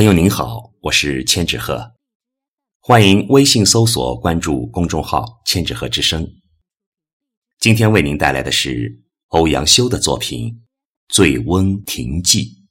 朋友您好，我是千纸鹤，欢迎微信搜索关注公众号“千纸鹤之声”。今天为您带来的是欧阳修的作品《醉翁亭记》。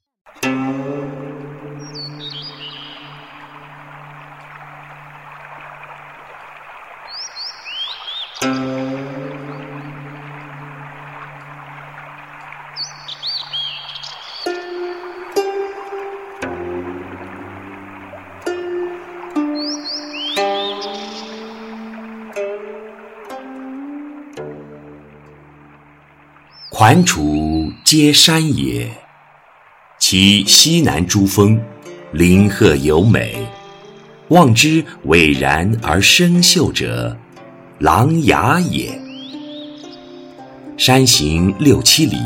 环滁皆山也，其西南诸峰，林壑尤美。望之蔚然而生秀者，琅琊也。山行六七里，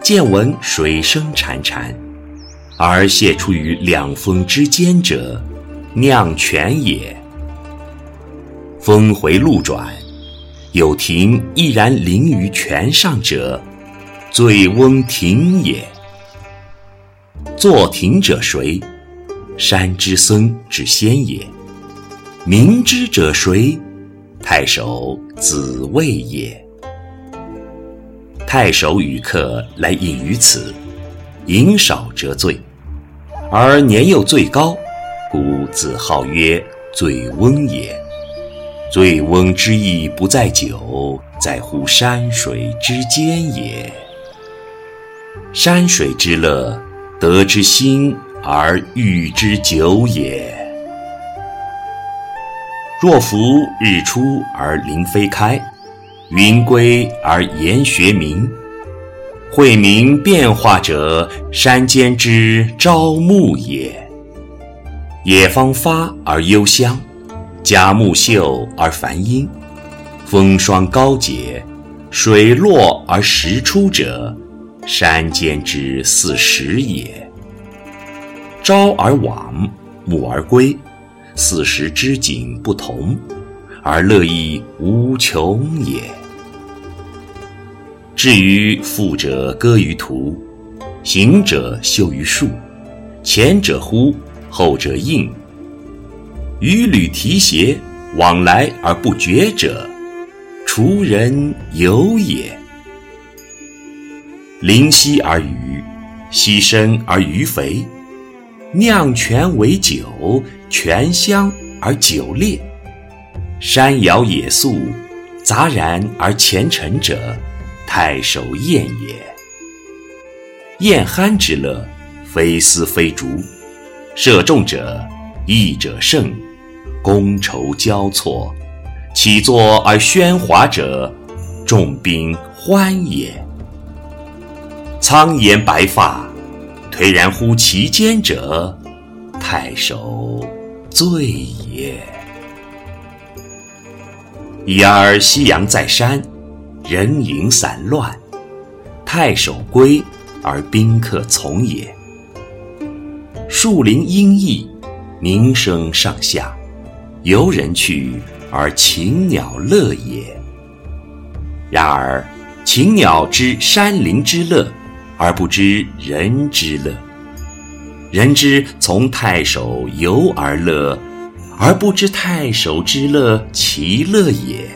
渐闻水声潺潺，而泻出于两峰之间者，酿泉也。峰回路转。有亭翼然临于泉上者，醉翁亭也。作亭者谁？山之僧之仙也。明之者谁？太守子谓也。太守与客来饮于此，饮少则醉，而年又最高，故自号曰醉翁也。醉翁之意不在酒，在乎山水之间也。山水之乐，得之心而寓之酒也。若夫日出而林霏开，云归而岩穴暝，晦明变化者，山间之朝暮也。野芳发而幽香。佳木秀而繁阴，风霜高洁，水落而石出者，山间之四时也。朝而往，暮而归，四时之景不同，而乐亦无穷也。至于富者歌于途，行者休于树，前者呼，后者应。与履提携，往来而不绝者，滁人游也。临溪而渔，溪深而鱼肥，酿泉为酒，泉香而酒冽。山肴野宿，杂然而前陈者，太守宴也。宴酣之乐，非丝非竹，射中者，弈者胜。觥筹交错，起坐而喧哗者，众宾欢也。苍颜白发，颓然乎其间者，太守醉也。已而夕阳在山，人影散乱，太守归而宾客从也。树林阴翳，鸣声上下。游人去而禽鸟乐也。然而，禽鸟知山林之乐，而不知人之乐；人之从太守游而乐，而不知太守之乐其乐也。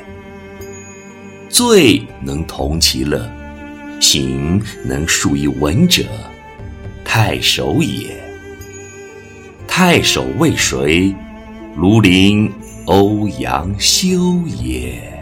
醉能同其乐，醒能述以文者，太守也。太守为谁？庐陵欧阳修也。